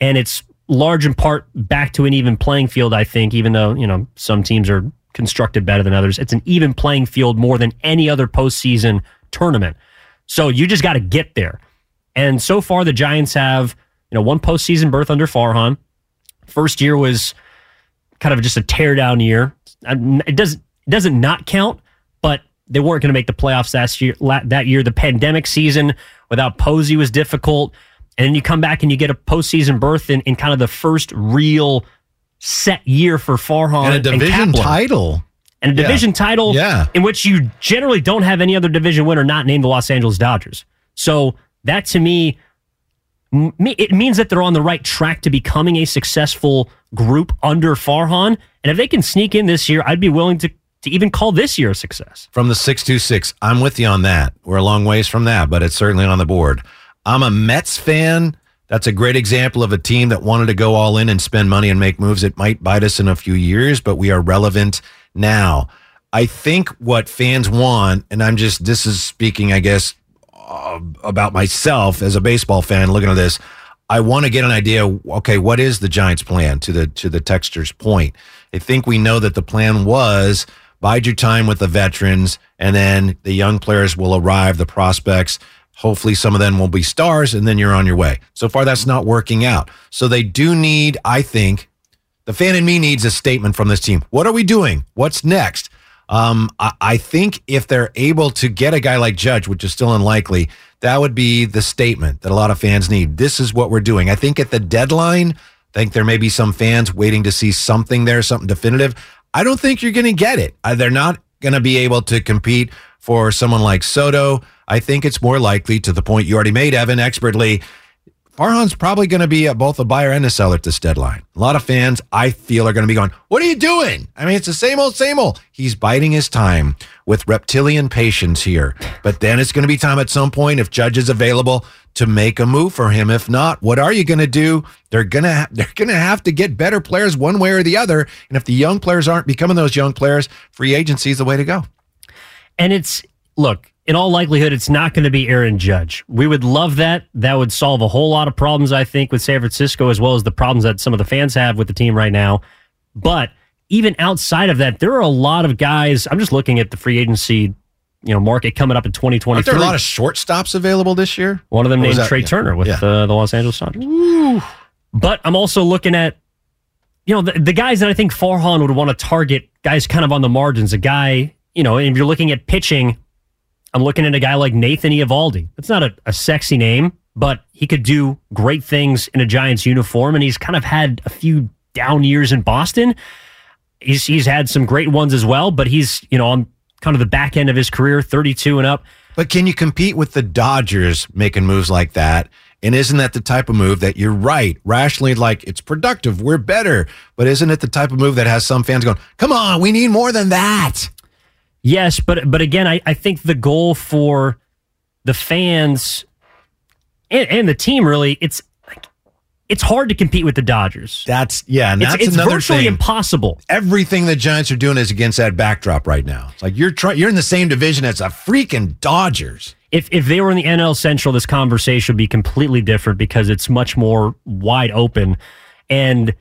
And it's large in part back to an even playing field, I think, even though, you know, some teams are constructed better than others. It's an even playing field more than any other postseason tournament. So you just got to get there. And so far, the Giants have you know one postseason berth under Farhan. First year was kind of just a teardown year. It doesn't it doesn't not count, but they weren't going to make the playoffs last year. That year, the pandemic season without Posey was difficult. And then you come back and you get a postseason berth in, in kind of the first real set year for Farhan and a division and title. And a division yeah. title yeah. in which you generally don't have any other division winner not named the Los Angeles Dodgers. So that to me, it means that they're on the right track to becoming a successful group under Farhan. And if they can sneak in this year, I'd be willing to, to even call this year a success. From the 626, I'm with you on that. We're a long ways from that, but it's certainly on the board. I'm a Mets fan that's a great example of a team that wanted to go all in and spend money and make moves. It might bite us in a few years, but we are relevant now. I think what fans want, and I'm just, this is speaking, I guess, uh, about myself as a baseball fan looking at this. I want to get an idea. Okay, what is the Giants' plan? To the to the texture's point, I think we know that the plan was bide your time with the veterans, and then the young players will arrive. The prospects Hopefully, some of them will be stars, and then you're on your way. So far, that's not working out. So they do need, I think, the fan in me needs a statement from this team. What are we doing? What's next? Um, I, I think if they're able to get a guy like Judge, which is still unlikely, that would be the statement that a lot of fans need. This is what we're doing. I think at the deadline, I think there may be some fans waiting to see something there, something definitive. I don't think you're going to get it. Uh, they're not going to be able to compete for someone like Soto. I think it's more likely to the point you already made, Evan, expertly. Farhan's probably going to be a, both a buyer and a seller at this deadline. A lot of fans, I feel, are going to be going, What are you doing? I mean, it's the same old, same old. He's biding his time with reptilian patience here. But then it's going to be time at some point, if Judge is available, to make a move for him. If not, what are you going to do? They're going to they're going to have to get better players one way or the other. And if the young players aren't becoming those young players, free agency is the way to go. And it's look, in all likelihood, it's not going to be Aaron Judge. We would love that. That would solve a whole lot of problems, I think, with San Francisco, as well as the problems that some of the fans have with the team right now. But even outside of that, there are a lot of guys. I'm just looking at the free agency, you know, market coming up in 2023. Aren't there a lot of shortstops available this year? One of them named Trey yeah. Turner with yeah. uh, the Los Angeles Dodgers. But I'm also looking at, you know, the, the guys that I think Farhan would want to target, guys kind of on the margins. A guy, you know, if you're looking at pitching I'm looking at a guy like Nathan Eovaldi. That's not a, a sexy name, but he could do great things in a Giants uniform, and he's kind of had a few down years in Boston. He's he's had some great ones as well, but he's you know on kind of the back end of his career, 32 and up. But can you compete with the Dodgers making moves like that? And isn't that the type of move that you're right, rationally like it's productive, we're better, but isn't it the type of move that has some fans going, "Come on, we need more than that." Yes, but but again, I, I think the goal for the fans and, and the team really it's it's hard to compete with the Dodgers. That's yeah, and that's it's, it's another virtually thing. impossible. Everything the Giants are doing is against that backdrop right now. It's like you're trying you're in the same division as a freaking Dodgers. If if they were in the NL Central, this conversation would be completely different because it's much more wide open. And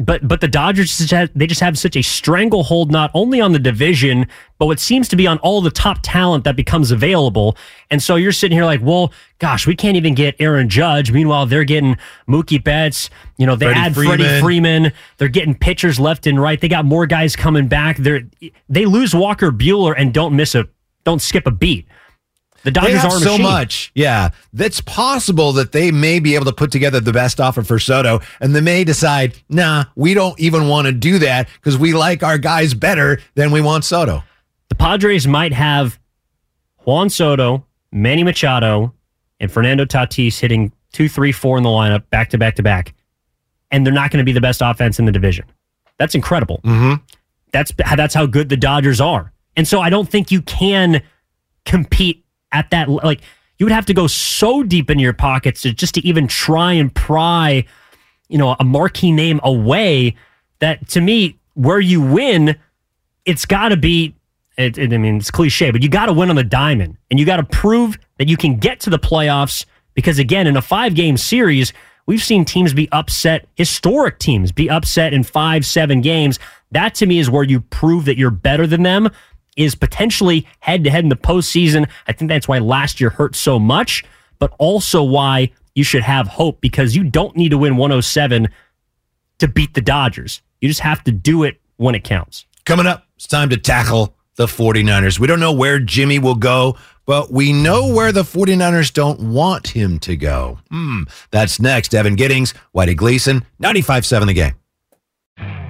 but but the Dodgers just have, they just have such a stranglehold not only on the division but what seems to be on all the top talent that becomes available. And so you're sitting here like well gosh we can't even get Aaron Judge. Meanwhile they're getting Mookie Betts. You know they Freddie add Freeman. Freddie Freeman. They're getting pitchers left and right. They got more guys coming back. They they lose Walker Buehler and don't miss a don't skip a beat the Dodgers are so much. Yeah. That's possible that they may be able to put together the best offer for Soto and they may decide, nah, we don't even want to do that because we like our guys better than we want Soto. the Padres might have Juan Soto, Manny Machado, and Fernando Tatis hitting two, three, four in the lineup back to back to back, and they're not going to be the best offense in the division. That's incredible. Mm-hmm. That's that's how good the Dodgers are, and so I don't think you can compete at that. Like you would have to go so deep into your pockets to just to even try and pry, you know, a marquee name away. That to me, where you win, it's got to be. It, it- I mean, it's cliche, but you got to win on the diamond, and you got to prove that you can get to the playoffs. Because again, in a five-game series, we've seen teams be upset, historic teams be upset in five, seven games. That to me is where you prove that you're better than them. Is potentially head-to-head in the postseason. I think that's why last year hurt so much, but also why you should have hope because you don't need to win 107 to beat the Dodgers. You just have to do it when it counts. Coming up, it's time to tackle the 49ers. We don't know where Jimmy will go, but we know where the 49ers don't want him to go. Hmm. That's next. Evan Giddings, Whitey Gleason, 95.7 the game.